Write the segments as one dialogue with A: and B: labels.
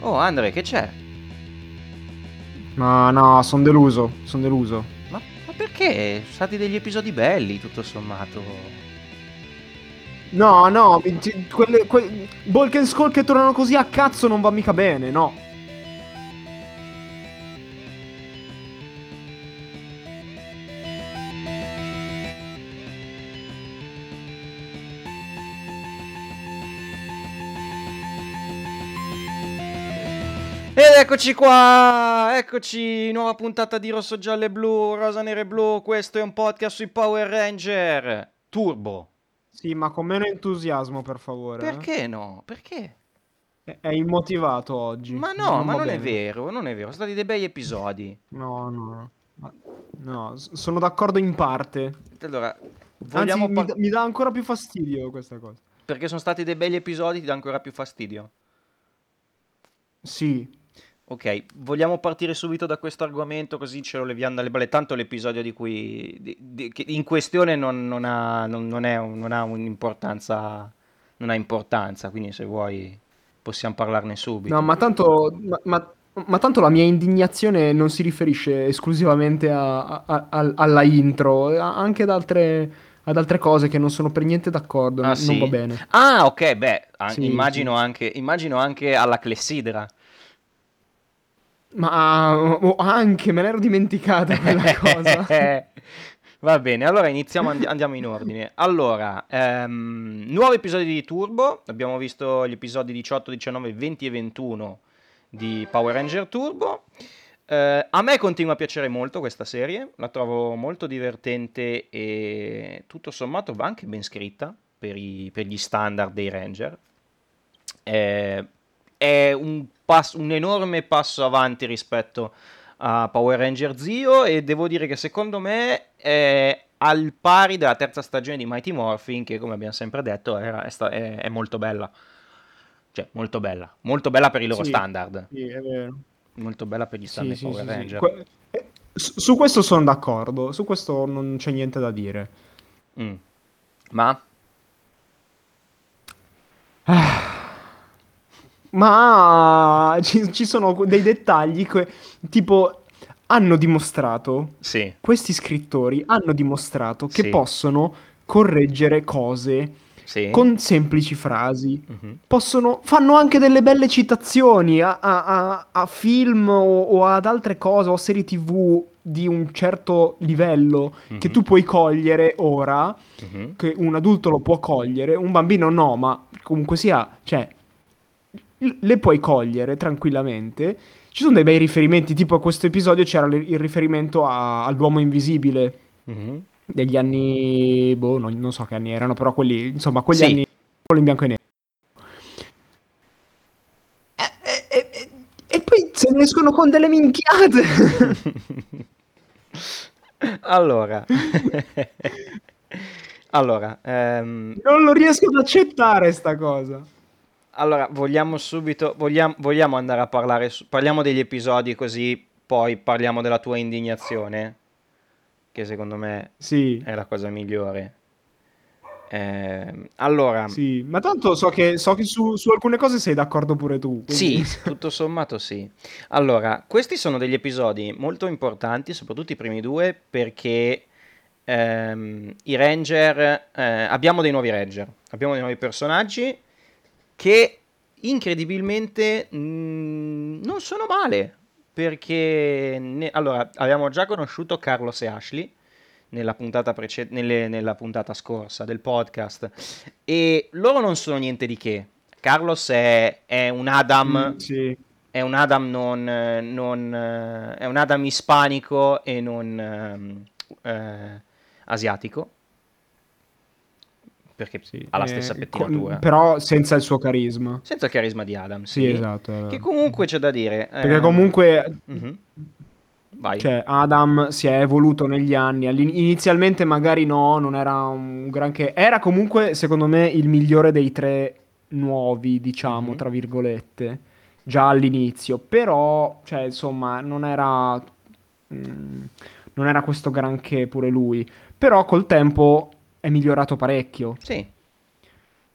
A: Oh, Andre, che c'è?
B: Ma no, sono deluso, sono deluso.
A: Ma, ma perché? Sono stati degli episodi belli, tutto sommato.
B: No, no, quelle, que- Bulk and Skull che tornano così a cazzo non va mica bene, no.
A: Eccoci qua, eccoci, nuova puntata di Rosso, Giallo e Blu, Rosa, Nero e Blu. Questo è un podcast sui Power Ranger Turbo.
B: Sì, ma con meno entusiasmo, per favore. eh.
A: Perché no? Perché?
B: È, è immotivato oggi.
A: Ma no, ma
B: va
A: non è
B: bene.
A: vero, non è vero, sono stati dei bei episodi.
B: No, no. Ma- No, sono d'accordo in parte.
A: Allora, vogliamo
B: Anzi, mi,
A: par-
B: dà- mi dà ancora più fastidio questa cosa.
A: perché sono stati dei begli episodi, ti dà ancora più fastidio.
B: Sì.
A: Ok, vogliamo partire subito da questo argomento così ce lo leviamo dalle balle. Tanto l'episodio di cui di- di- in questione non, non ha, non- non è ha un'importanza, non ha importanza, quindi se vuoi possiamo parlarne subito.
B: No, ma tanto, ma, ma- ma tanto la mia indignazione non si riferisce esclusivamente a- a- a- alla intro, anche ad altre, ad altre cose che non sono per niente d'accordo,
A: Ah,
B: non
A: sì?
B: va bene.
A: Ah, ok, beh,
B: Sì,
A: immagino,
B: sì.
A: Anche, immagino anche alla clessidra.
B: Ma oh, anche me l'ero dimenticata quella cosa.
A: Va bene, allora iniziamo, andi- andiamo in ordine. Allora, ehm, nuovo episodio di Turbo, abbiamo visto gli episodi 18, 19, 20 e 21 di Power Ranger Turbo. Eh, a me continua a piacere molto questa serie, la trovo molto divertente e tutto sommato va anche ben scritta per, i- per gli standard dei Ranger. Eh, è un, pass- un enorme passo avanti rispetto a Power Ranger Zio e devo dire che secondo me è al pari della terza stagione di Mighty Morphin che come abbiamo sempre detto era- è, sta- è- è molto bella. Cioè, molto bella. Molto bella per i loro
B: Sì.
A: standard.
B: Sì, è vero.
A: Molto bella per gli standard
B: sì,
A: di Power
B: sì.
A: Ranger.
B: Que- eh, su questo sono d'accordo, su questo non c'è niente da dire.
A: Mm. Ma?
B: Ma ci, ci sono dei dettagli che, tipo, hanno dimostrato,
A: Sì.
B: questi scrittori hanno dimostrato che
A: Sì.
B: possono correggere cose
A: Sì.
B: con semplici frasi.
A: Mhm.
B: Possono, fanno anche delle belle citazioni a, a- a- a film o, o ad altre cose o serie tv di un certo livello che
A: Mhm.
B: tu puoi cogliere ora,
A: Mhm.
B: che un adulto lo può cogliere, un bambino no, ma comunque sia, cioè, le puoi cogliere tranquillamente. Ci sono dei bei riferimenti, tipo a questo episodio c'era il riferimento a- all'uomo invisibile
A: Mhm.
B: degli anni, boh, non, non so che anni erano, però quelli, insomma, quegli
A: Sì.
B: anni, quello in bianco e nero. E, e- e- e poi se ne escono con delle minchiate.
A: allora, allora, ehm,
B: non lo riesco ad accettare sta cosa.
A: Allora, vogliamo subito, vogliamo, vogliamo andare a parlare, su- parliamo degli episodi così poi parliamo della tua indignazione, che secondo me
B: Sì,
A: è la cosa migliore. Ehm, allora,
B: sì, ma tanto so che, so che su, su alcune cose sei d'accordo pure tu. quindi-
A: Sì, tutto sommato sì. Allora, questi sono degli episodi molto importanti, soprattutto i primi due, perché ehm, i Ranger, eh, abbiamo dei nuovi Ranger, abbiamo dei nuovi personaggi che incredibilmente mh, non sono male, perché ne- allora, abbiamo già conosciuto Carlos e Ashley nella puntata, prece- nelle- nella puntata scorsa del podcast e loro non sono niente di che. Carlos è, è un Adam
B: Mm, sì.
A: è un Adam non, non, è un Adam ispanico e non ehm, eh, asiatico perché
B: Sì,
A: ha la
B: eh,
A: stessa
B: con-
A: pettinatura
B: però senza il suo carisma.
A: senza il carisma di Adam
B: Sì, esatto.
A: che comunque c'è da dire
B: Perché
A: ehm,
B: comunque
A: mhm. vai
B: Cioè, Adam si è evoluto negli anni. Inizialmente magari no, non era un granché. Era comunque, secondo me, il migliore dei tre nuovi, diciamo,
A: Mhm.
B: tra virgolette, già all'inizio. Però, cioè, insomma, non era... mm, non era questo granché pure lui. Però col tempo è migliorato parecchio.
A: sì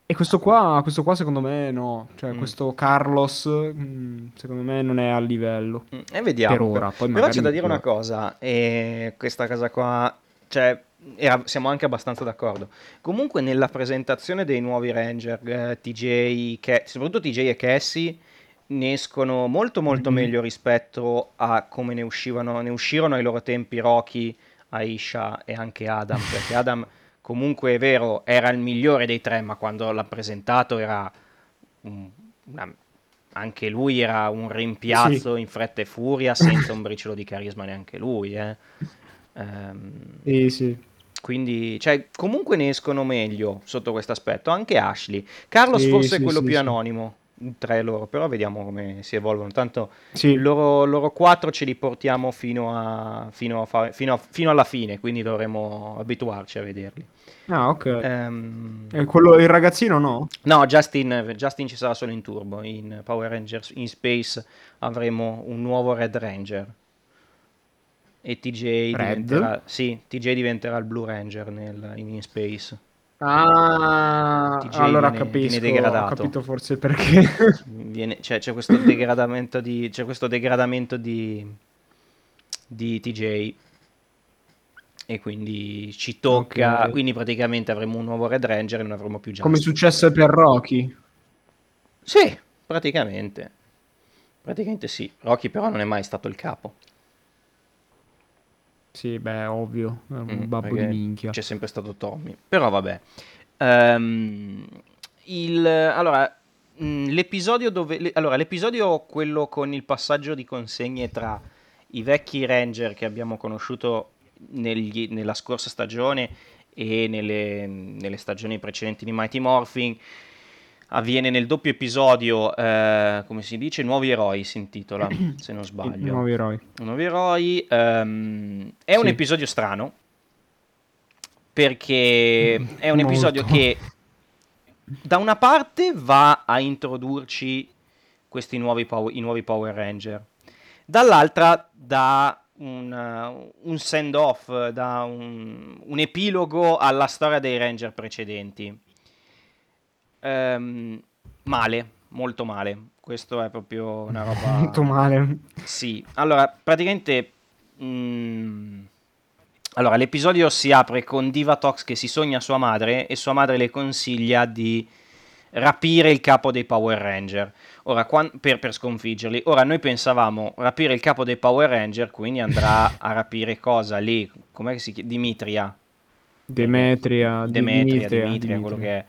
B: E questo qua, questo qua secondo me no, cioè
A: Mm.
B: questo Carlos mm, secondo me non è a livello.
A: Mm, E vediamo.
B: Per ora, poi
A: Però c'è da dire una cosa, e questa cosa qua, cioè, era- siamo anche abbastanza d'accordo. Comunque nella presentazione dei nuovi Ranger, eh, TJ, Ke- soprattutto TJ e Cassie, ne escono molto molto
B: Mhm.
A: meglio rispetto a come ne uscivano, ne uscirono ai loro tempi Rocky, Aisha e anche Adam, perché Adam comunque è vero, era il migliore dei tre, ma quando l'ha presentato era un- una- anche lui era un rimpiazzo in fretta e furia, senza un briciolo di carisma neanche lui. eh. Ehm,
B: Sì, sì.
A: quindi, cioè, comunque ne escono meglio sotto questo aspetto. Anche Ashley. Carlos
B: Sì,
A: forse è
B: sì,
A: quello
B: sì,
A: più
B: sì.
A: anonimo tra loro, però vediamo come si evolvono. Tanto
B: Sì.
A: loro, loro quattro ce li portiamo fino, a, fino, a fa- fino a- fino alla fine, quindi dovremo abituarci a vederli.
B: Ah, ok.
A: Ehm,
B: E quello, il ragazzino no?
A: No, Justin, Justin ci sarà solo in turbo. In Power Rangers in Space avremo un nuovo Red Ranger. E TJ
B: Red?
A: diventerà, sì, TJ diventerà il Blue Ranger nel, in, in Space.
B: Ah,
A: TJ
B: allora
A: viene-
B: capisco,
A: viene degradato.
B: ho capito forse perché.
A: Viene- cioè, c'è questo degradamento di, c'è questo degradamento di, di TJ. E quindi ci tocca.
B: Ok.
A: Quindi praticamente avremo un nuovo Red Ranger e non avremo più Justin.
B: Come è successo per Rocky.
A: Sì, praticamente. Praticamente sì. Rocky però non è mai stato il capo.
B: Sì, beh, ovvio, è un
A: Mm,
B: babbo di minchia.
A: C'è sempre stato Tommy. Però vabbè. Ehm, il, allora, mh, l'episodio dove... le- allora, l'episodio quello con il passaggio di consegne tra i vecchi Ranger che abbiamo conosciuto negli- nella scorsa stagione e nelle, nelle stagioni precedenti di Mighty Morphin avviene nel doppio episodio, eh, come si dice, Nuovi Eroi si intitola, se non sbaglio.
B: nuovi eroi.
A: Nuovi eroi. ehm, è un
B: Sì.
A: episodio strano perché è un
B: Molto.
A: episodio che da una parte va a introdurci questi nuovi Power, i nuovi Power Ranger, dall'altra dà un, uh, un send off, dà un, un epilogo alla storia dei Ranger precedenti. Ehm, male, molto male. Questo è proprio una roba.
B: Molto male.
A: Sì, allora praticamente. mm, allora, l'episodio si apre con Divatox che si sogna sua madre e sua madre le consiglia di rapire il capo dei Power Ranger ora, quan- per, per sconfiggerli. Ora, noi pensavamo rapire il capo dei Power Ranger, quindi andrà a rapire cosa lì? Com'è che si chiama? Dimitria.
B: Demetria,
A: Demetria,
B: Dimitria,
A: Dimitria, quello che è.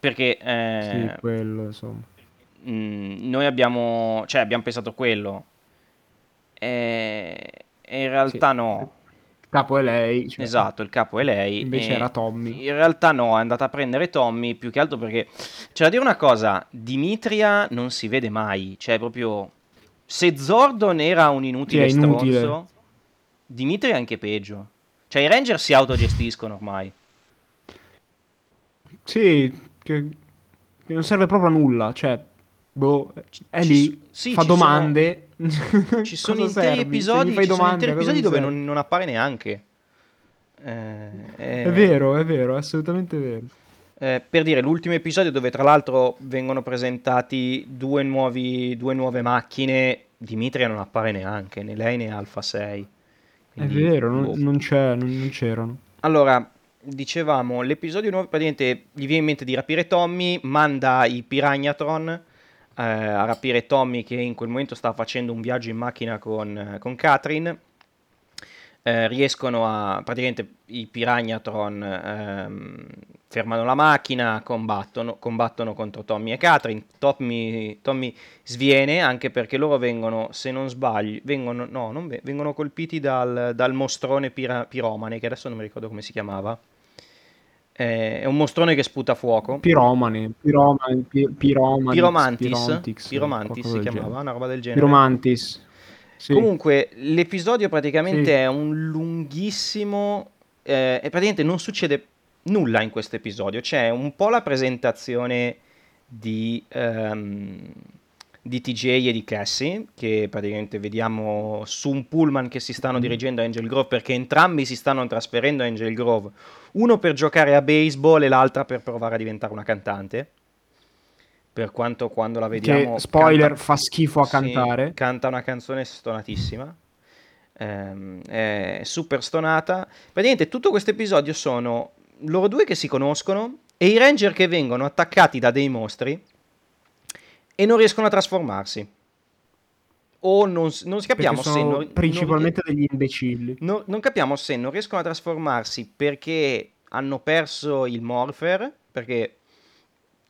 A: Perché eh,
B: Sì, quello, insomma.
A: Mm, noi abbiamo, cioè, abbiamo pensato quello. E, e in realtà
B: Sì.
A: no.
B: Il capo è lei. cioè,
A: Esatto, il capo è lei.
B: Invece era Tommy.
A: In realtà no, è andata a prendere Tommy più che altro perché c'è da dire una cosa, Dimitria non si vede mai, cioè proprio se Zordon era un inutile
B: Sì, inutile.
A: stronzo, Dimitria è anche peggio. Cioè i Ranger si autogestiscono ormai.
B: Sì, che, che non serve proprio a nulla. Cioè, boh, è
A: Ci
B: lì,
A: sì,
B: fa
A: ci sono-
B: domande.
A: Ci sono interi
B: servi? Se
A: episodi,
B: fai
A: sono
B: domande,
A: interi episodi dove non, non appare neanche. Eh, eh,
B: È vero, è vero, è assolutamente vero.
A: Eh, per dire, l'ultimo episodio dove tra l'altro vengono presentati due, nuovi, due nuove macchine, Dimitria non appare neanche, né lei né Alpha 6.
B: È
A: Quindi,
B: vero, non,
A: boh.
B: non c'è, non, non c'erano.
A: Allora, dicevamo, l'episodio nuovo praticamente gli viene in mente di rapire Tommy, manda i Piranhatron eh, a rapire Tommy che in quel momento stava facendo un viaggio in macchina con, eh, con Catherine. Eh, riescono a praticamente i Piranhatron ehm, fermano la macchina, combattono, combattono contro Tommy e Catherine. Tommy, Tommy sviene anche perché loro vengono, se non sbaglio, vengono, no, non ve- vengono colpiti dal, dal mostrone pira- piromane, che adesso non mi ricordo come si chiamava. Eh, è un mostrone che sputa fuoco.
B: Piromane, piromani, pi- piromanix,
A: Piromantis,
B: pirontix,
A: Piromantis
B: qualcosa
A: si chiamava,
B: genere.
A: una roba del genere.
B: Piromantis. Sì.
A: Comunque, l'episodio praticamente
B: Sì.
A: è un lunghissimo eh, e praticamente non succede nulla in questo episodio. C'è un po' la presentazione di, ehm, di TJ e di Cassie, che praticamente vediamo su un pullman che si stanno dirigendo a Angel Grove perché entrambi si stanno trasferendo a Angel Grove, uno per giocare a baseball e l'altra per provare a diventare una cantante. Per quanto quando la vediamo...
B: Che, spoiler,
A: canta-
B: fa schifo a
A: sì,
B: cantare.
A: canta una canzone stonatissima. È super stonata. Praticamente tutto questo episodio sono loro due che si conoscono e i ranger che vengono attaccati da dei mostri e non riescono a trasformarsi. O non, non capiamo se non,
B: principalmente degli imbecilli.
A: non- non capiamo se non riescono a trasformarsi perché hanno perso il morpher, perché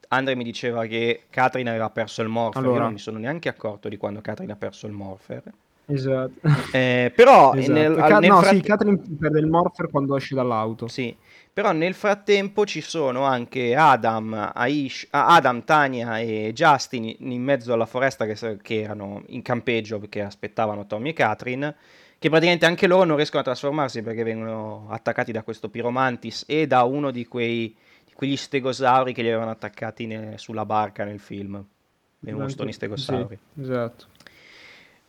A: Andre mi diceva che Catherine aveva perso il morpher, io
B: Allora.
A: non mi sono neanche accorto di quando Catherine ha perso il morpher.
B: Esatto.
A: Eh, però
B: Esatto.
A: nel,
B: Ca-
A: nel
B: no,
A: fratte-
B: sì, Catherine perde il morpher quando esce dall'auto.
A: sì, però nel frattempo ci sono anche Adam, Aish, ah, Adam, Tania e Justin in mezzo alla foresta che, che erano in campeggio perché aspettavano Tommy e Catherine, che praticamente anche loro non riescono a trasformarsi perché vengono attaccati da questo Pyromantis e da uno di, quei, quegli stegosauri che li avevano attaccati ne- sulla barca nel film. I mostoni stegosauri.
B: Sì, esatto.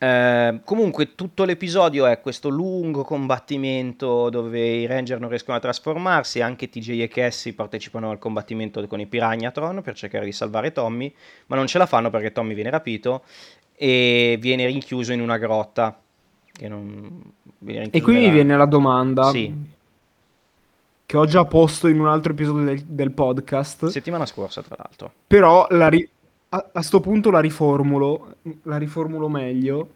A: Eh, comunque tutto l'episodio è questo lungo combattimento dove i Ranger non riescono a trasformarsi, anche TJ e Cassie partecipano al combattimento con i Piranhatron per cercare di salvare Tommy, ma non ce la fanno perché Tommy viene rapito e viene rinchiuso in una grotta. Non...
B: E qui mi viene la domanda
A: Sì.
B: che ho già posto in un altro episodio del, del podcast,
A: Settimana scorsa, tra l'altro.
B: però la ri- a, a sto punto la riformulo, la riformulo meglio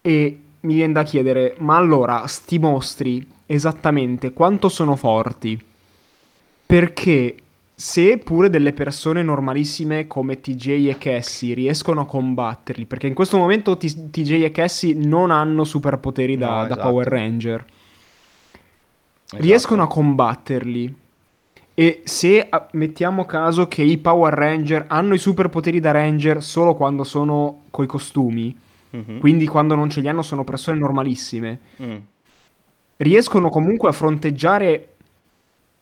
B: e mi viene da chiedere, ma allora sti mostri esattamente quanto sono forti? Perché se pure delle persone normalissime come TJ e Cassie riescono a combatterli, perché in questo momento T- TJ e Cassie non hanno superpoteri da,
A: No,
B: da
A: esatto.
B: Power Ranger,
A: Esatto.
B: riescono a combatterli. E se a- mettiamo caso che i Power Ranger hanno i superpoteri da Ranger solo quando sono coi costumi,
A: Mhm.
B: quindi quando non ce li hanno sono persone normalissime,
A: Mm.
B: riescono comunque a fronteggiare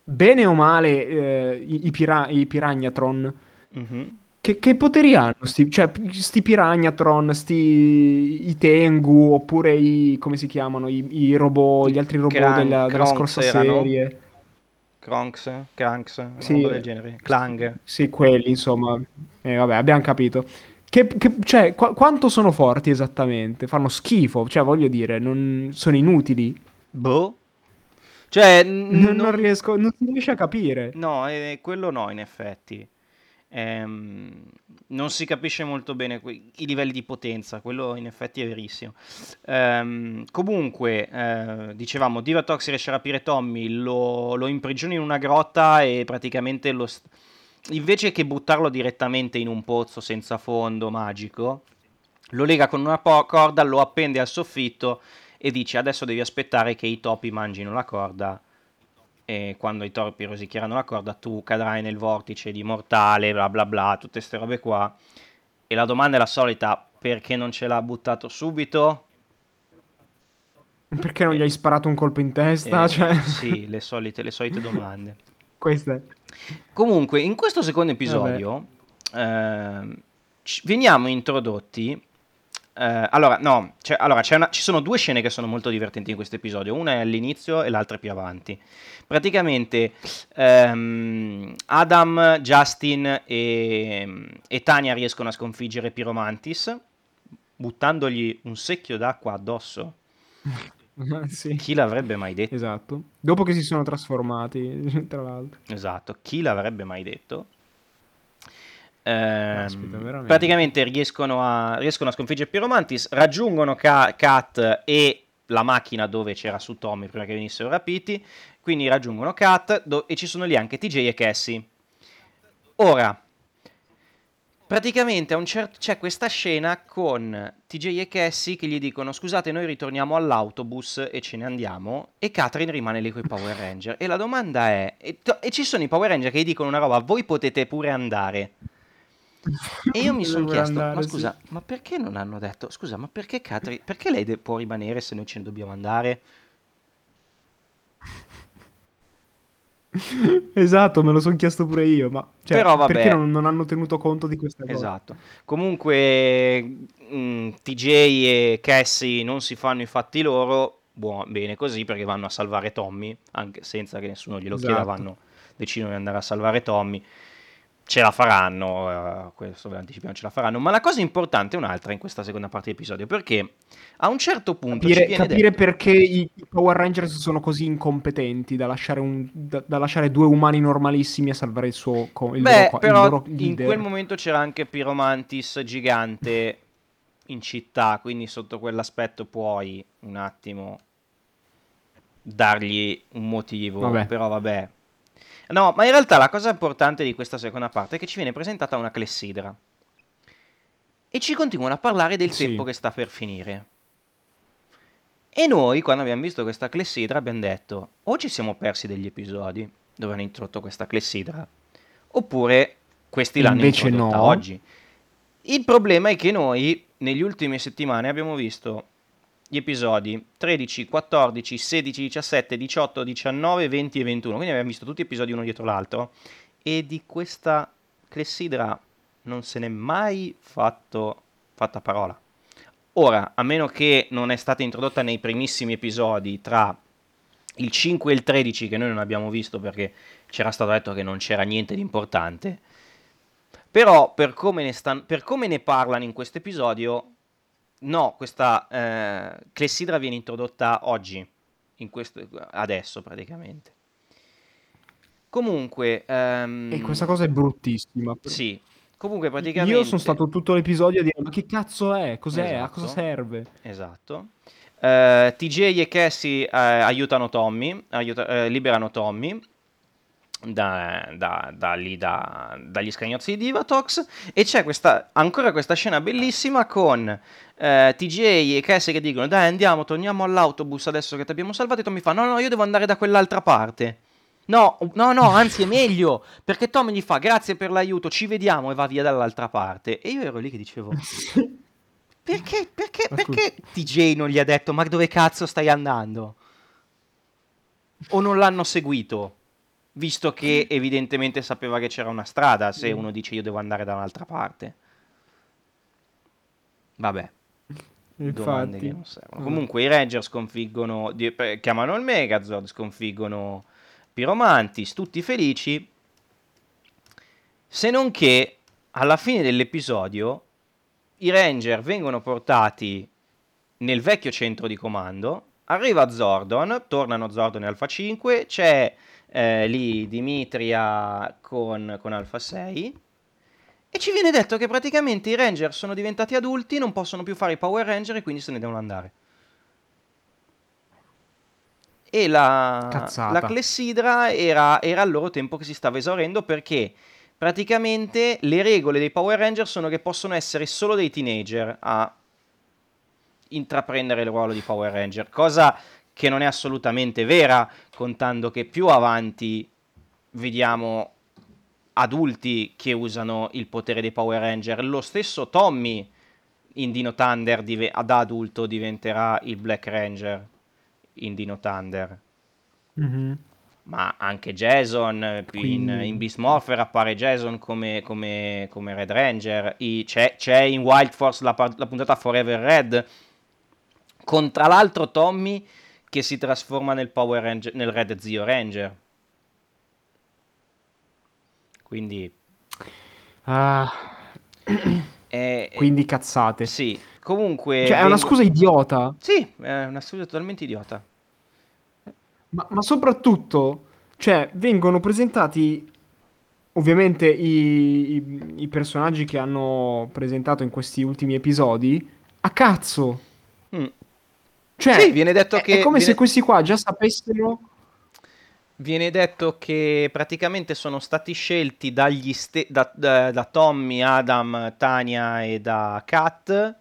B: bene o male eh, i, pira- i Piranhatron.
A: Mhm.
B: Che, che poteri hanno? Sti, cioè, sti Piranhatron, sti i Tengu, oppure i, come si chiamano, i, i robot, gli altri robot
A: Cran-
B: della, della scorsa
A: erano?
B: serie.
A: Kronks, Kranks, una
B: Sì.
A: del genere. Clang.
B: Sì, quelli, insomma. Eh, vabbè, abbiamo capito. Che, che- cioè, qua- quanto sono forti esattamente? Fanno schifo, cioè, voglio dire, non, sono inutili.
A: Boh. Cioè, n-
B: Non,
A: non-
B: riesco, non si riesce a capire.
A: No, eh, quello no, in effetti. Ehm, non si capisce molto bene que- i livelli di potenza, quello in effetti è verissimo. Ehm, comunque, eh, dicevamo, Divatox riesce a rapire Tommy, lo, lo imprigiona in una grotta e praticamente lo... st- invece che buttarlo direttamente in un pozzo senza fondo magico, lo lega con una po- corda, lo appende al soffitto e dice adesso devi aspettare che i topi mangino la corda e quando i topi rosicheranno la corda tu cadrai nel vortice di mortale, bla bla bla, tutte queste robe qua. E la domanda è la solita, perché non ce l'ha buttato subito?
B: Perché non gli hai sparato un colpo in testa?
A: Eh,
B: Cioè,
A: Sì, le solite, le solite domande.
B: queste.
A: Comunque, in questo secondo episodio ci- veniamo introdotti. Eh, allora, no, c'è- allora, una- ci sono due scene che sono molto divertenti in questo episodio. Una è all'inizio e l'altra è più avanti. Praticamente ehm, Adam, Justin e, e Tania riescono a sconfiggere Pyromantis buttandogli un secchio d'acqua addosso.
B: sì,
A: Chi l'avrebbe mai detto?
B: esatto. Dopo che si sono trasformati, tra l'altro.
A: Esatto, chi l'avrebbe mai detto? Ehm,
B: Caspita, veramente.
A: praticamente riescono a, riescono a sconfiggere Pyromantis, raggiungono Ka- Kat e la macchina dove c'era su Tommy prima che venissero rapiti, quindi raggiungono Kat do- e ci sono lì anche TJ e Cassie. Ora, praticamente certo, c'è questa scena con TJ e Cassie che gli dicono scusate noi ritorniamo all'autobus e ce ne andiamo e Catherine rimane lì con i Power Ranger e la domanda è e, to- e ci sono i Power Ranger che gli dicono una roba voi potete pure andare e io mi sono chiesto
B: andare,
A: ma
B: sì.
A: scusa ma perché non hanno detto scusa ma perché Catherine perché lei de- può rimanere se noi ce ne dobbiamo andare
B: Esatto, me lo sono chiesto pure io, ma cioè,
A: Però vabbè.
B: perché non, non hanno tenuto conto di questa cosa?
A: Esatto. Comunque, mh, TJ e Cassie non si fanno i fatti loro. Buono, bene così perché vanno a salvare Tommy, anche senza che nessuno glielo chieda,
B: Esatto.
A: vanno, decidono di andare a salvare Tommy. Ce la faranno, eh, questo ve lo anticipiamo, ce la faranno. Ma la cosa importante è un'altra in questa seconda parte dell'episodio, perché a un certo punto
B: Capire, capire
A: detto...
B: perché i, Power Rangers sono così incompetenti da lasciare, un- da- da lasciare due umani normalissimi a salvare il suo il
A: Beh,
B: loro, co- il
A: però
B: loro
A: in quel momento c'era anche Pyromantis gigante in città, quindi sotto quell'aspetto puoi un attimo dargli un motivo,
B: Vabbè.
A: però vabbè. No, ma in realtà la cosa importante di questa seconda parte è che ci viene presentata una clessidra e ci continuano a parlare del
B: Sì.
A: tempo che sta per finire. E noi, quando abbiamo visto questa clessidra, abbiamo detto o ci siamo persi degli episodi dove hanno introdotto questa clessidra, oppure questi l'hanno
B: Invece
A: introdotta
B: no.
A: oggi. Il problema è che noi, negli ultimi settimane, abbiamo visto gli episodi 13, 14, 16, 17, 18, 19, 20 e 21. Quindi abbiamo visto tutti gli episodi uno dietro l'altro. E di questa clessidra non se n'è mai fatto, fatta parola. Ora, a meno che non è stata introdotta nei primissimi episodi tra il 5 e il 13 che noi non abbiamo visto perché c'era stato detto che non c'era niente di importante. Però per come ne, stan- per come ne parlano in questo episodio, no, questa eh, clessidra viene introdotta oggi, in questo- adesso praticamente. Comunque, ehm,
B: E questa cosa è bruttissima.
A: sì, comunque praticamente...
B: Io sono stato tutto l'episodio a dire ma che cazzo è? Cos'è? A cosa
A: Esatto.
B: serve?
A: Esatto. Eh, TJ e Cassie eh, aiutano Tommy, aiuta- eh, liberano Tommy da, da- da lì, da- dagli scagnozzi di Divatox e c'è questa, ancora questa scena bellissima con eh, TJ e Cassie che dicono dai andiamo, torniamo all'autobus adesso che ti abbiamo salvato e Tommy fa no no io devo andare da quell'altra parte. No, no, no, anzi è meglio, perché Tommy gli fa grazie per l'aiuto, ci vediamo e va via dall'altra parte. E io ero lì che dicevo, perché, perché, perché TJ non gli ha detto ma dove cazzo stai andando? O non l'hanno seguito? Visto che evidentemente sapeva che c'era una strada, se uno dice io devo andare da un'altra parte. Vabbè,
B: Infatti.
A: non servono. Comunque i Ranger sconfiggono, chiamano il Megazord, sconfiggono Pyromantis, tutti felici. Se non che alla fine dell'episodio i Ranger vengono portati nel vecchio centro di comando. Arriva Zordon, tornano Zordon e Alpha 5, c'è eh, lì Dimitria con, con Alpha 6 e ci viene detto che praticamente i Ranger sono diventati adulti, non possono più fare i Power Ranger e quindi se ne devono andare. E la, la clessidra era, era al loro tempo che si stava esaurendo perché praticamente le regole dei Power Ranger sono che possono essere solo dei teenager a intraprendere il ruolo di Power Ranger, cosa che non è assolutamente vera, contando che più avanti vediamo adulti che usano il potere dei Power Ranger. Lo stesso Tommy in Dino Thunder dive- da adulto diventerà il Black Ranger in Dino Thunder.
B: Mhm.
A: Ma anche Jason, eh, in,
B: Quindi-
A: in Beast Morpher appare Jason come, come- come Red Ranger, I- c'è, c'è in Wild Force la, la puntata Forever Red, con tra l'altro Tommy che si trasforma nel, Power Ranger, nel Red Zio Ranger. Quindi...
B: Ah,
A: è-
B: quindi cazzate.
A: Sì, comunque...
B: Cioè, è una scusa idiota.
A: Sì, è una scusa totalmente idiota.
B: Ma, ma soprattutto, cioè, vengono presentati ovviamente i, i- i personaggi che hanno presentato in questi ultimi episodi a cazzo.
A: Mm.
B: Cioè,
A: Sì, viene detto
B: è,
A: che-
B: è come
A: viene-
B: se questi qua già sapessero.
A: Viene detto che praticamente sono stati scelti dagli ste- da, da- da Tommy, Adam, Tania e da Kat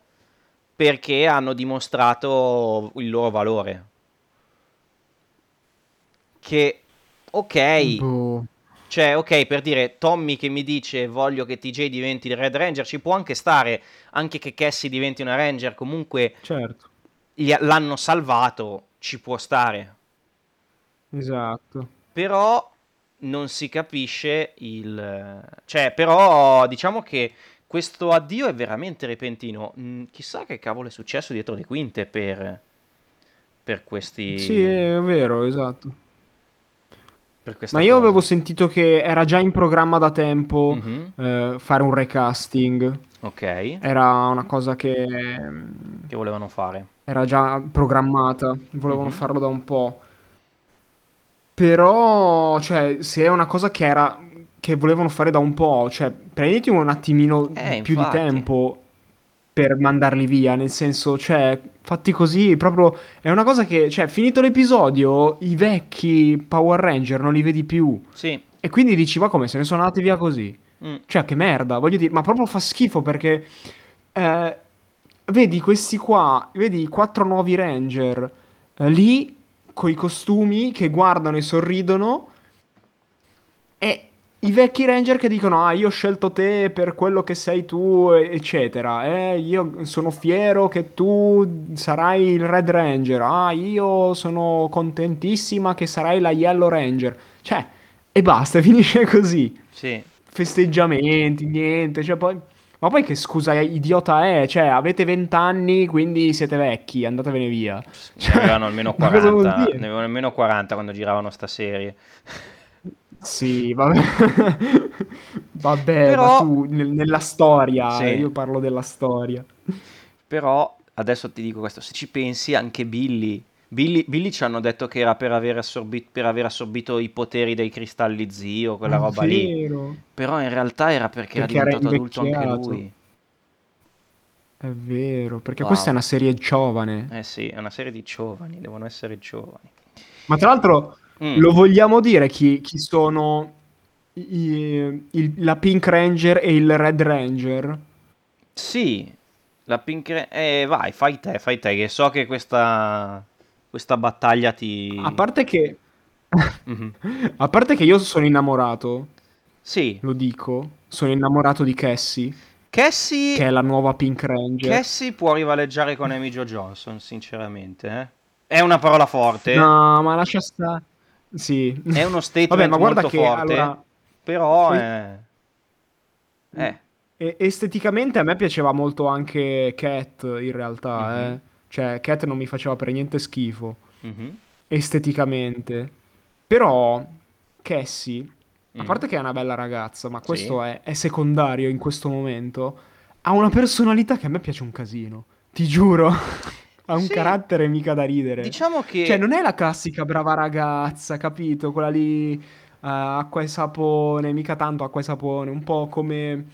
A: perché hanno dimostrato il loro valore. Che, ok,
B: Boh.
A: cioè, ok, per dire Tommy che mi dice voglio che TJ diventi il Red Ranger, ci può anche stare, anche che Cassie diventi una Ranger, comunque
B: Certo,
A: l'hanno salvato, ci può stare.
B: esatto.
A: Però non si capisce il... Cioè, però diciamo che questo addio è veramente repentino. Mm, chissà che cavolo è successo dietro le quinte per, per questi...
B: Sì, è vero, esatto. Ma io
A: cosa.
B: avevo sentito che era già in programma da tempo
A: Mhm,
B: eh, fare un recasting.
A: Ok,
B: Era una cosa che mm,
A: che volevano fare.
B: Era già programmata, volevano
A: Mhm.
B: farlo da un po'. Però, cioè, se è una cosa che era che volevano fare da un po', cioè, prenditi un attimino
A: Eh,
B: più di
A: infatti.
B: tempo per mandarli via, nel senso, cioè, fatti così, proprio è una cosa che, cioè, finito l'episodio, i vecchi Power Ranger non li vedi più.
A: Sì.
B: E quindi dici, ma come se ne sono andati via così?
A: mm,
B: Cioè, che merda, voglio dire, ma proprio fa schifo perché eh, vedi questi qua, vedi i quattro nuovi Ranger eh, lì con i costumi che guardano e sorridono e i vecchi Ranger che dicono: Ah, io ho scelto te per quello che sei tu, eccetera. Eh, io sono fiero che tu sarai il Red Ranger. Ah, io sono contentissima che sarai la Yellow Ranger. Cioè, e basta, finisce così
A: Sì.
B: festeggiamenti, niente, cioè poi... Ma poi che scusa idiota è? Cioè, avete 20 anni, quindi siete vecchi, andatevene via.
A: Ne avevano almeno
B: ma cosa vuol
A: 40,
B: dire?
A: ne avevano almeno 40 quando giravano sta serie.
B: Sì, vabbè. Vabbè,
A: Però-
B: tu nel- nella storia,
A: Sì.
B: io parlo della storia.
A: Però adesso ti dico questo, se ci pensi anche Billy, Billy, Billy ci hanno detto che era per aver, assorbi- per aver assorbito i poteri dei cristalli zio, quella
B: È
A: roba lì.
B: vero,
A: Però in realtà era perché,
B: Perché
A: era diventato adulto anche lui.
B: È vero, perché
A: Wow.
B: questa è una serie giovane.
A: Eh sì, è una serie di giovani, devono essere giovani.
B: Ma tra l'altro,
A: Mm,
B: lo vogliamo dire chi, chi sono i- il- la Pink Ranger e il Red Ranger?
A: Sì, la Pink... Ra- Eh, vai, fai te, fai te, che so che questa, questa battaglia ti...
B: A parte che...
A: Mhm.
B: A parte che io sono innamorato,
A: Sì,
B: lo dico, sono innamorato di Cassie,
A: Cassie...
B: che è la nuova Pink Ranger.
A: Cassie può rivaleggiare con Amy Jo Johnson, sinceramente. eh. È una parola forte,
B: No, ma lascia stare. Sì.
A: è uno statement
B: Vabbè, ma guarda
A: molto
B: che
A: forte,
B: allora,
A: però
B: poi-
A: è... Eh,
B: esteticamente a me piaceva molto anche Cat, in realtà,
A: Mhm.
B: eh. Cioè, Cat non mi faceva per niente schifo,
A: mhm,
B: esteticamente. Però, Cassie, a
A: mhm.
B: parte che è una bella ragazza, ma
A: Sì.
B: questo è, è secondario in questo momento, ha una personalità che a me piace un casino. Ti giuro. ha un
A: Sì.
B: carattere mica da ridere.
A: Diciamo che...
B: Cioè, non è la classica brava ragazza, capito? Quella lì, eh, acqua e sapone, mica tanto acqua e sapone, un po' come,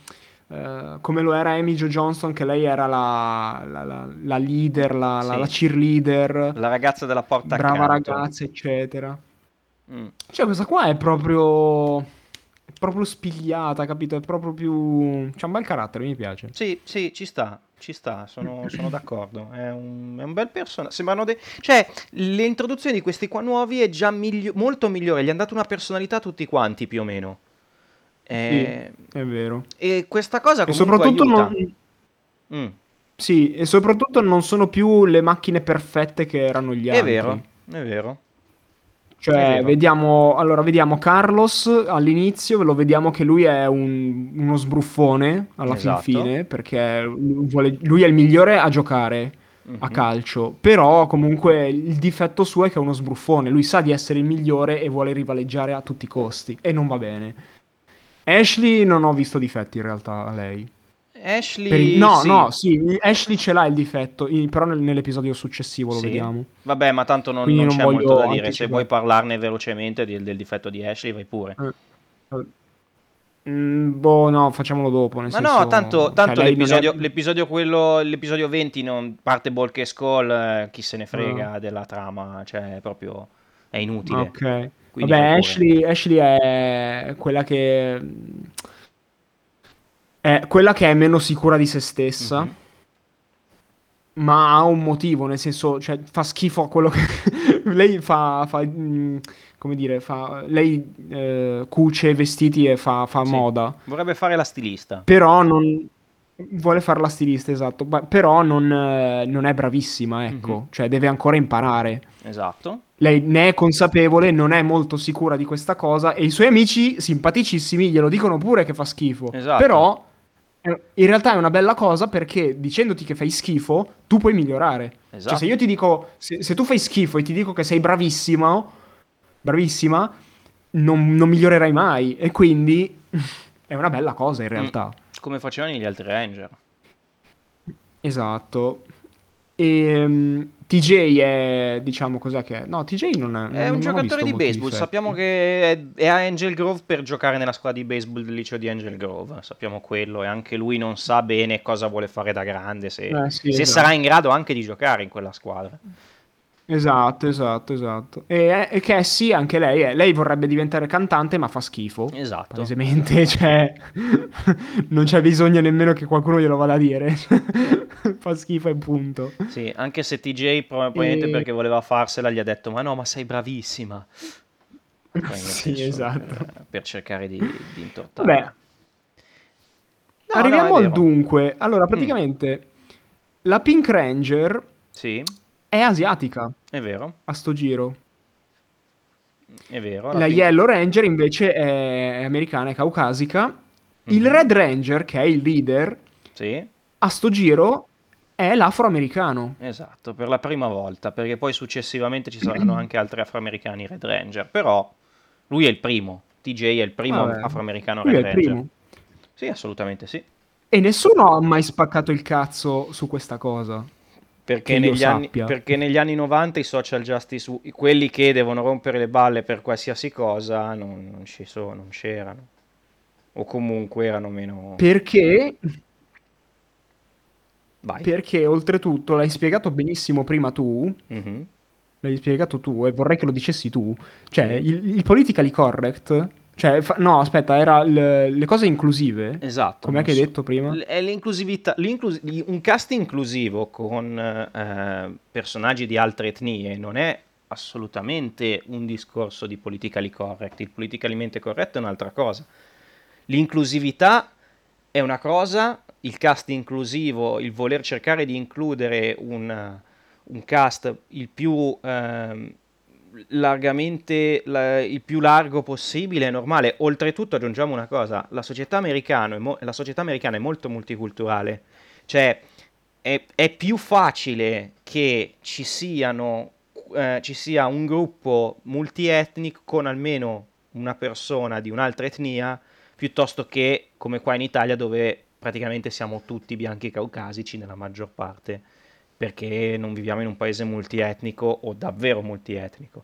B: eh, come lo era Amy Jo Johnson, che lei era la, la- la- la leader,
A: Sì.
B: la cheerleader,
A: La ragazza della porta
B: brava
A: accanto.
B: ragazza, eccetera.
A: Mm.
B: Cioè, questa qua è proprio, è proprio spigliata, capito? È proprio più... C'ha un bel carattere, mi piace.
A: Sì, sì, ci sta, ci sta, sono, sono d'accordo. È un, è un bel personaggio. Sembrano dei... Cioè, l'introduzione di questi qua nuovi è già miglio- molto migliore. Gli hanno dato una personalità a tutti quanti, più o meno. Eh,
B: È vero.
A: E questa cosa
B: E
A: comunque
B: soprattutto
A: aiuta.
B: non...
A: Mm,
B: Sì, e soprattutto non sono più le macchine perfette che erano gli
A: È
B: altri.
A: vero, è vero. È
B: Cioè,
A: vero.
B: vediamo, allora, vediamo Carlos all'inizio, lo vediamo che lui è un- uno sbruffone alla fin
A: Esatto.
B: fine, perché lui vuole- lui è il migliore a giocare a
A: Mhm.
B: calcio, però comunque il difetto suo è che è uno sbruffone, lui sa di essere il migliore e vuole rivaleggiare a tutti i costi, e non va bene. Ashley non ho visto difetti in realtà a lei.
A: Ashley...
B: Per il- no,
A: sì.
B: no, sì, Ashley ce l'ha il difetto, però nel- nell'episodio successivo lo
A: Sì.
B: vediamo.
A: Vabbè, ma tanto non, non
B: non
A: c'è molto da dire. Se vuoi parlarne velocemente del, del difetto di Ashley, vai pure.
B: Mm, boh, no, facciamolo dopo. Nel
A: Ma
B: senso,
A: no, tanto,
B: cioè,
A: tanto
B: lei non è-
A: l'episodio, l'episodio, quello, l'episodio 20 non parte Bulk e Skull, eh, chi se ne frega
B: Ah.
A: della trama, cioè proprio è inutile.
B: Ok.
A: Quindi
B: Vabbè. Ashley, Ashley è quella che. È quella che è meno sicura di se stessa.
A: Mhm.
B: Ma ha un motivo, nel senso, cioè, fa schifo a quello che. lei fa. fa, mm, come dire, fa. Lei eh, cuce vestiti e fa, fa
A: Sì.
B: moda.
A: Vorrebbe fare la stilista.
B: Però non. Vuole fare la stilista, esatto, ma- però non, eh, non è bravissima, ecco,
A: Mhm.
B: cioè deve ancora imparare.
A: Esatto.
B: Lei ne è consapevole, non è molto sicura di questa cosa e i suoi amici simpaticissimi glielo dicono pure che fa schifo.
A: Esatto.
B: Però eh, in realtà è una bella cosa perché dicendoti che fai schifo, tu puoi migliorare.
A: Esatto.
B: Cioè se io ti dico, se, se tu fai schifo e ti dico che sei bravissimo, bravissima, non, non migliorerai mai e quindi è una bella cosa in realtà.
A: Come facevano gli altri Ranger.
B: Esatto. E TJ è, diciamo, cos'è che è? No, TJ non è...
A: È
B: non-
A: un giocatore di baseball.
B: difetti.
A: Sappiamo che è, è a Angel Grove per giocare nella squadra di baseball del liceo di Angel Grove. Sappiamo quello. E anche lui non sa bene cosa vuole fare da grande. Se,
B: Eh, sì,
A: se
B: esatto.
A: sarà in grado anche di giocare in quella squadra.
B: Esatto, esatto, esatto. E, e Cassie, anche lei, è- lei vorrebbe diventare cantante, ma fa schifo.
A: Esatto.
B: Palesemente, cioè, non c'è bisogno nemmeno che qualcuno glielo vada a dire. fa schifo e punto.
A: Sì, anche se TJ probabilmente
B: E-
A: perché voleva farsela gli ha detto ma no, ma sei bravissima.
B: Sì, esatto.
A: Per, per cercare di, di intortare.
B: Vabbè,
A: No,
B: arriviamo
A: no,
B: al.
A: Mm.
B: dunque. Allora, praticamente, la Pink Ranger
A: Sì,
B: è asiatica
A: è vero,
B: a sto giro.
A: è vero.
B: La
A: Pink-
B: Yellow Ranger invece è americana, è caucasica. Il
A: Mhm.
B: Red Ranger, che è il leader,
A: Sì,
B: a sto giro è l'afroamericano.
A: esatto, per la prima volta, perché poi successivamente ci saranno anche altri afroamericani Red Ranger, però lui è il primo, TJ è il primo
B: Vabbè.
A: afroamericano
B: Lui
A: Red Ranger.
B: primo.
A: Sì, assolutamente sì.
B: E nessuno ha mai spaccato il cazzo su questa cosa.
A: Perché negli, anni, perché negli anni 90 i social justice, quelli che devono rompere le balle per qualsiasi cosa, non, non ci sono, non c'erano. O comunque erano meno...
B: Perché,
A: Vai.
B: perché oltretutto l'hai spiegato benissimo prima tu.
A: Mhm.
B: L'hai spiegato tu e vorrei che lo dicessi tu. Cioè, il, il politically correct. Cioè, fa- no, aspetta, era il- le cose inclusive.
A: Esatto.
B: Com'è
A: non
B: che hai
A: so-
B: detto prima?
A: L- È l'inclusività, l'inclus- un cast inclusivo con eh, personaggi di altre etnie non è assolutamente un discorso di politically correct. Il politicamente corretto è un'altra cosa. L'inclusività è una cosa, il cast inclusivo, il voler cercare di includere un, un cast il più ehm, largamente la- il più largo possibile è normale. Oltretutto aggiungiamo una cosa, la società, americano è mo- la società americana è molto multiculturale, cioè è, è più facile che ci siano eh, ci sia un gruppo multietnico con almeno una persona di un'altra etnia piuttosto che come qua in Italia dove praticamente siamo tutti bianchi caucasici nella maggior parte perché non viviamo in un paese multietnico o davvero multietnico.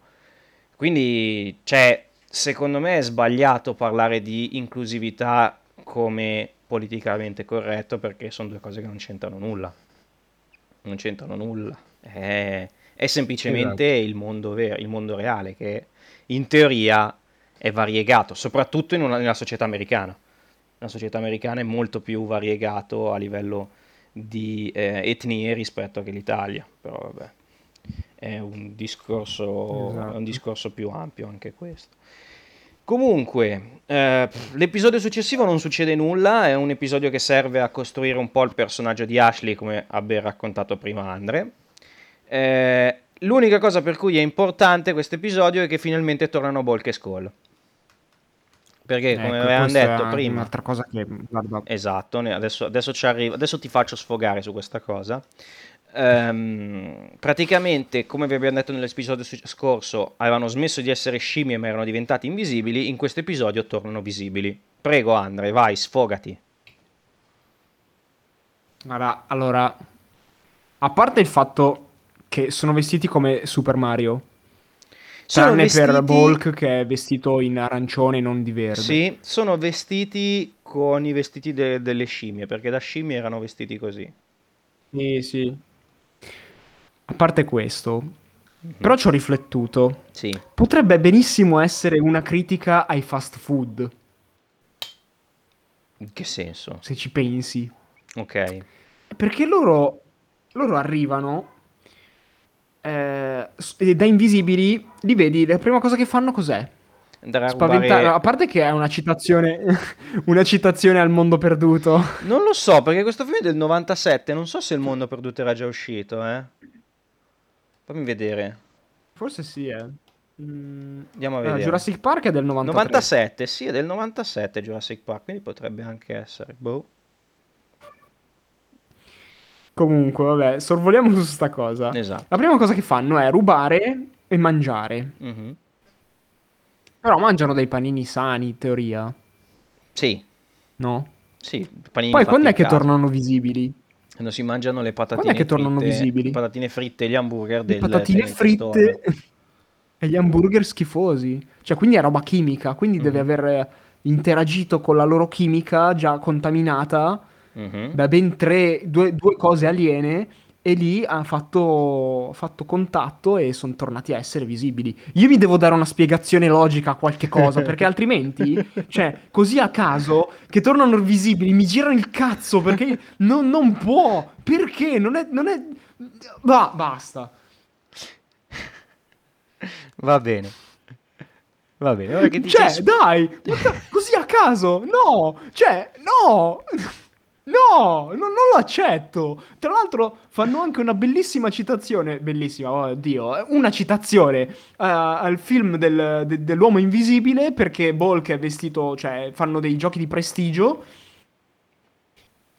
A: Quindi, cioè, secondo me è sbagliato parlare di inclusività come politicamente corretto perché sono due cose che non c'entrano nulla. Non c'entrano nulla. È, è semplicemente
B: Esatto.
A: il mondo vero, il mondo reale che in teoria è variegato, soprattutto in una, nella società americana. La società americana è molto più variegato a livello di eh, etnie rispetto che l'Italia, però vabbè, è un discorso, è
B: Esatto.
A: un discorso più ampio anche questo. Comunque, eh, l'episodio successivo non succede nulla, è un episodio che serve a costruire un po' il personaggio di Ashley, come ben raccontato prima Andre. Eh, l'unica cosa per cui è importante questo episodio è che finalmente tornano Bulk e Skull. Perché, come
B: Ecco,
A: avevamo detto prima,
B: Un'altra cosa che, guarda,
A: Esatto, adesso, adesso ci arrivo, adesso ti faccio sfogare su questa cosa. Ehm, praticamente, come vi abbiamo detto nell'episodio scorso, avevano smesso di essere scimmie ma erano diventati invisibili, in questo episodio tornano visibili. Prego Andre, vai, sfogati.
B: guarda, allora, a parte il fatto che sono vestiti come Super Mario,
A: Sono
B: tranne per
A: vestiti-
B: Bulk che è vestito in arancione e non di verde.
A: Sì, sono vestiti con i vestiti de- delle scimmie, perché da scimmie erano vestiti così.
B: Sì, sì. A parte questo, però ci ho riflettuto.
A: Sì,
B: Potrebbe benissimo essere una critica ai fast food,
A: in che senso?
B: se ci pensi.
A: Ok.
B: Perché loro, loro arrivano eh, da invisibili, li vedi, la prima cosa che fanno cos'è?
A: andare a
B: Spaventa-
A: rubare...
B: A parte che è una citazione, una citazione al mondo perduto.
A: Non lo so, perché questo film è del 97, non so se Il mondo perduto era già uscito, eh. Fammi vedere.
B: Forse sì, eh. Mm,
A: Andiamo a vedere.
B: Jurassic Park è del 93.
A: 97, sì, è del 97 Jurassic Park, quindi potrebbe anche essere. Boh.
B: Comunque, vabbè, sorvoliamo su sta cosa.
A: Esatto.
B: La prima cosa che fanno è rubare e mangiare.
A: Mhm.
B: Però mangiano dei panini sani, in teoria,
A: Sì,
B: no?
A: sì, panini
B: Poi quando è che
A: casa.
B: tornano visibili?
A: Quando si mangiano le patatine
B: Quando è che tornano
A: fritte,
B: visibili?
A: le patatine fritte e gli hamburger
B: Le
A: del
B: patatine fritte e gli hamburger schifosi. Cioè, quindi è roba chimica, quindi deve
A: Mhm.
B: aver interagito con la loro chimica già contaminata
A: Mhm.
B: da ben tre, due, due cose aliene e lì ha fatto, fatto contatto e sono tornati a essere visibili. Io mi devo dare una spiegazione logica a qualche cosa, perché altrimenti, cioè, così a caso, che tornano visibili, mi girano il cazzo, perché non, non può, perché? Non è... Non è... Va, basta.
A: Va bene. Va bene, ora che ti
B: Cioè,
A: sei-
B: dai, così a caso, no, cioè, no, no, non, non lo accetto. Tra l'altro fanno anche una bellissima citazione, bellissima, oh Dio, eh, una citazione eh, al film del- de- dell'uomo invisibile perché Bulk è vestito, cioè, fanno dei giochi di prestigio.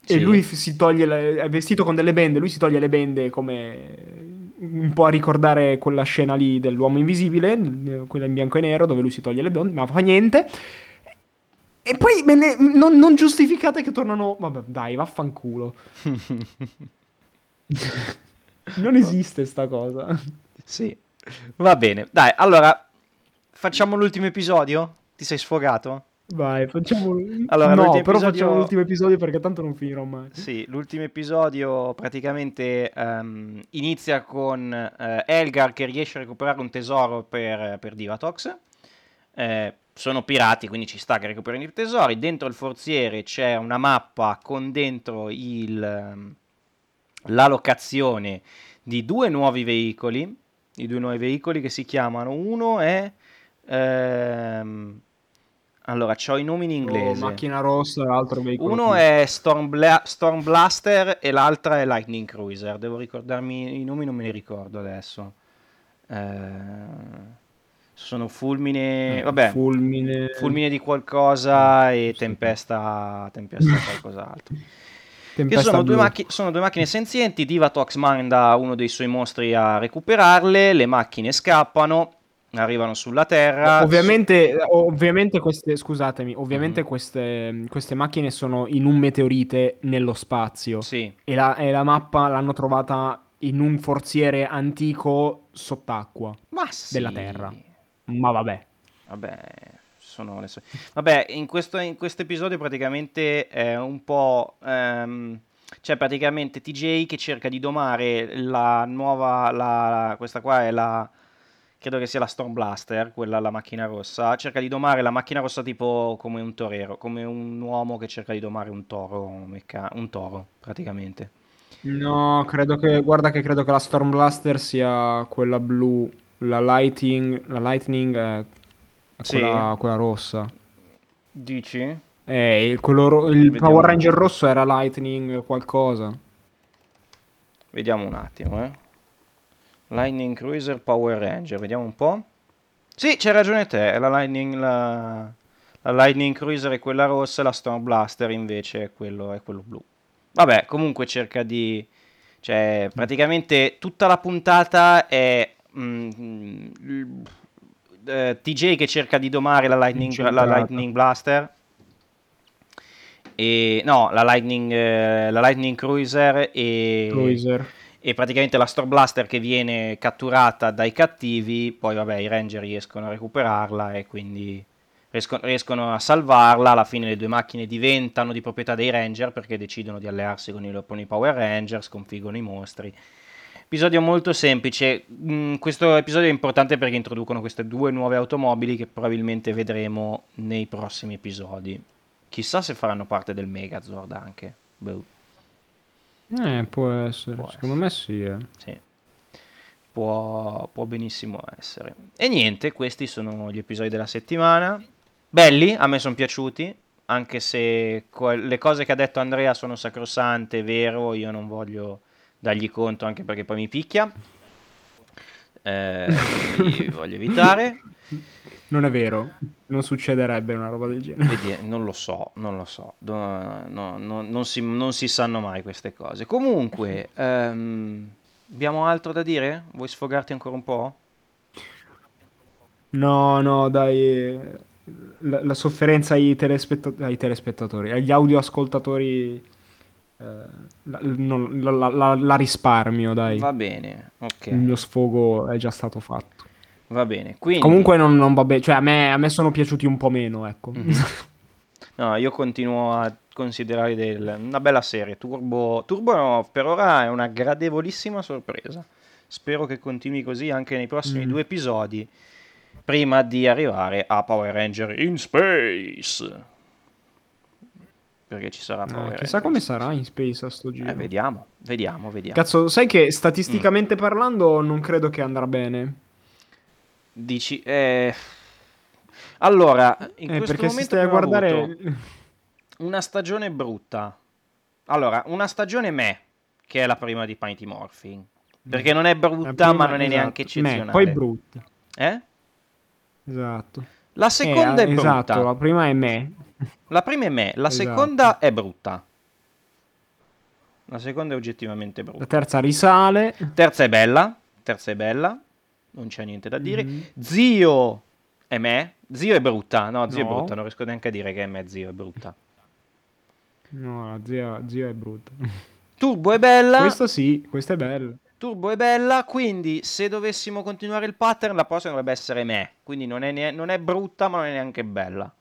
B: E
A: Sì.
B: lui f- si toglie, le- è vestito con delle bende, lui si toglie le bende come un po' a ricordare quella scena lì dell'uomo invisibile, quella in bianco e nero dove lui si toglie le bende, ma fa niente. E poi ne- non, non giustificate che tornano... Vabbè, dai, vaffanculo. Non esiste sta cosa.
A: Sì. Va bene. Dai, allora facciamo l'ultimo episodio? Ti sei sfogato?
B: Vai, facciamo...
A: Allora,
B: no,
A: l'ultimo
B: però
A: episodio-
B: facciamo l'ultimo episodio perché tanto non finirò mai.
A: Sì, l'ultimo episodio praticamente ehm, inizia con eh, Elgar che riesce a recuperare un tesoro per, per Divatox. Eh, sono pirati, quindi ci sta che recuperano i tesori. Dentro il forziere c'è una mappa con dentro il, ehm, la locazione di due nuovi veicoli. I due nuovi veicoli che si chiamano. Uno è. ehm, allora, c'ho i nomi in inglese.
B: Oh, macchina rossa, l'altro veicolo.
A: Uno è Storm, Bla- Storm Blaster e l'altra è Lightning Cruiser. Devo ricordarmi i nomi, non me li ricordo adesso. Eh, sono fulmine, vabbè,
B: Fulmine.
A: fulmine di qualcosa e tempesta, tempesta qualcos'altro.
B: Tempesta
A: sono due, macchi- sono due macchine senzienti. Divatox manda uno dei suoi mostri a recuperarle. Le macchine scappano, arrivano sulla Terra.
B: Ovviamente, ovviamente queste, scusatemi, ovviamente
A: Mhm.
B: queste, queste macchine sono in un meteorite nello spazio
A: Sì,
B: e la, e la mappa l'hanno trovata in un forziere antico sott'acqua
A: ma sì.
B: della Terra. Ma vabbè.
A: Vabbè, sono le sue. Vabbè, in questo, in questo episodio praticamente è un po'. ehm, c'è praticamente TJ che cerca di domare la nuova. la- questa qua è la. Credo che sia la Storm Blaster, quella la macchina rossa. Cerca di domare la macchina rossa tipo come un torero, come un uomo che cerca di domare un toro, mecca- un toro praticamente.
B: No, credo che, guarda che credo che la Storm Blaster sia quella blu, la Lightning, la Lightning è è
A: Sì.
B: quella, quella rossa.
A: Dici?
B: Eh, il, quello ro- il
A: Vediamo.
B: Power Ranger rosso era Lightning qualcosa.
A: Vediamo un attimo, eh. Lightning Cruiser Power Ranger, vediamo un po'. Sì, c'hai ragione te, è la Lightning, la, la Lightning Cruiser è quella rossa, la Storm Blaster invece è quello, è quello blu. Vabbè, comunque cerca di... Cioè, praticamente tutta la puntata è mm, l- eh, TJ che cerca di domare la Lightning, la. Lightning Blaster. E, no, la Lightning, eh, la Lightning Cruiser e
B: Cruiser.
A: e praticamente la Storm Blaster che viene catturata dai cattivi, poi vabbè i Ranger riescono a recuperarla e quindi riescono, riescono a salvarla, alla fine le due macchine diventano di proprietà dei Ranger perché decidono di allearsi con i, con i Power Ranger, sconfiggono i mostri. Episodio molto semplice, Mm, questo episodio è importante perché introducono queste due nuove automobili che probabilmente vedremo nei prossimi episodi. Chissà se faranno parte del Megazord anche. Boh.
B: Eh, può essere.
A: Può
B: Secondo me sì. eh.
A: Sì. può, può benissimo essere. E niente, questi sono gli episodi della settimana. Belli, a me sono piaciuti, anche se co- le cose che ha detto Andrea sono sacrosante, è vero, io non voglio dargli conto anche perché poi mi picchia. Eh, voglio evitare.
B: Non è vero, non succederebbe una roba del genere.
A: Vedi, non lo so, non lo so, no, no, no, non, si, non, si, sanno mai queste cose. Comunque, ehm, abbiamo altro da dire? Vuoi sfogarti ancora un po'?
B: No, no, dai, la, la sofferenza ai, telespettat- ai, telespettatori, agli audioascoltatori, la, non, la, la, risparmio, dai.
A: Va bene, ok.
B: Il mio sfogo è già stato fatto.
A: Va bene, quindi...
B: Comunque non, non va bene, cioè a me, a me, sono piaciuti un po' meno, ecco.
A: Mm-hmm. no, io continuo a considerare del... una bella serie. Turbo, Turbo no, per ora è una gradevolissima sorpresa. Spero che continui così anche nei prossimi mm. due episodi, prima di arrivare a Power Ranger in Space. Perché ci sarà
B: eh,
A: eh,
B: Chissà come sarà in Space a sto giro.
A: Eh, vediamo, vediamo, vediamo.
B: Cazzo, sai che statisticamente mm. parlando non credo che andrà bene.
A: Dici, eh... allora, in
B: eh,
A: questo
B: perché
A: momento
B: stai a guardare
A: una stagione brutta. Allora, una stagione me, che è la prima di Mighty Morphin. Perché non è brutta, prima, ma non è esatto. neanche eccezionale.
B: Me, poi brutta.
A: Eh?
B: Esatto.
A: La seconda
B: eh,
A: è brutta.
B: Esatto, la prima è me.
A: La prima è me, la esatto. seconda è brutta. La seconda è oggettivamente brutta.
B: La terza risale.
A: Terza è bella. Terza è bella non c'è niente da dire. Mm-hmm. Zio è me. Zio è brutta. No, zio no. è brutta. Non riesco neanche a dire che è me. Zio è brutta.
B: No, zio, zio è brutta.
A: Turbo è bella.
B: Questo sì, questo è bello.
A: Turbo è bella, quindi se dovessimo continuare il pattern, la prossima dovrebbe essere me. Quindi non è, ne- non è brutta, ma non è neanche bella.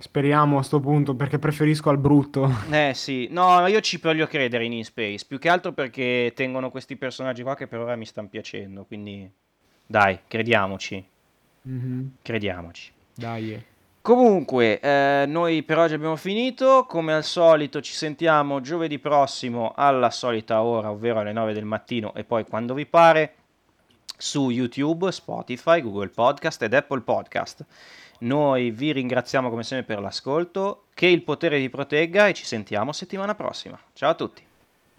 B: Speriamo a sto punto perché preferisco al brutto.
A: Eh sì, no, io ci voglio credere in In Space, più che altro perché tengono questi personaggi qua che per ora mi stanno piacendo, quindi dai, crediamoci.
B: Mm-hmm.
A: Crediamoci.
B: Dai.
A: Comunque, eh, noi per oggi abbiamo finito, come al solito ci sentiamo giovedì prossimo alla solita ora, ovvero alle 9 del mattino e poi quando vi pare su YouTube, Spotify, Google Podcast ed Apple Podcast. Noi vi ringraziamo come sempre per l'ascolto, che il potere vi protegga e ci sentiamo settimana prossima. Ciao a tutti.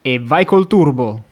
B: E vai col turbo!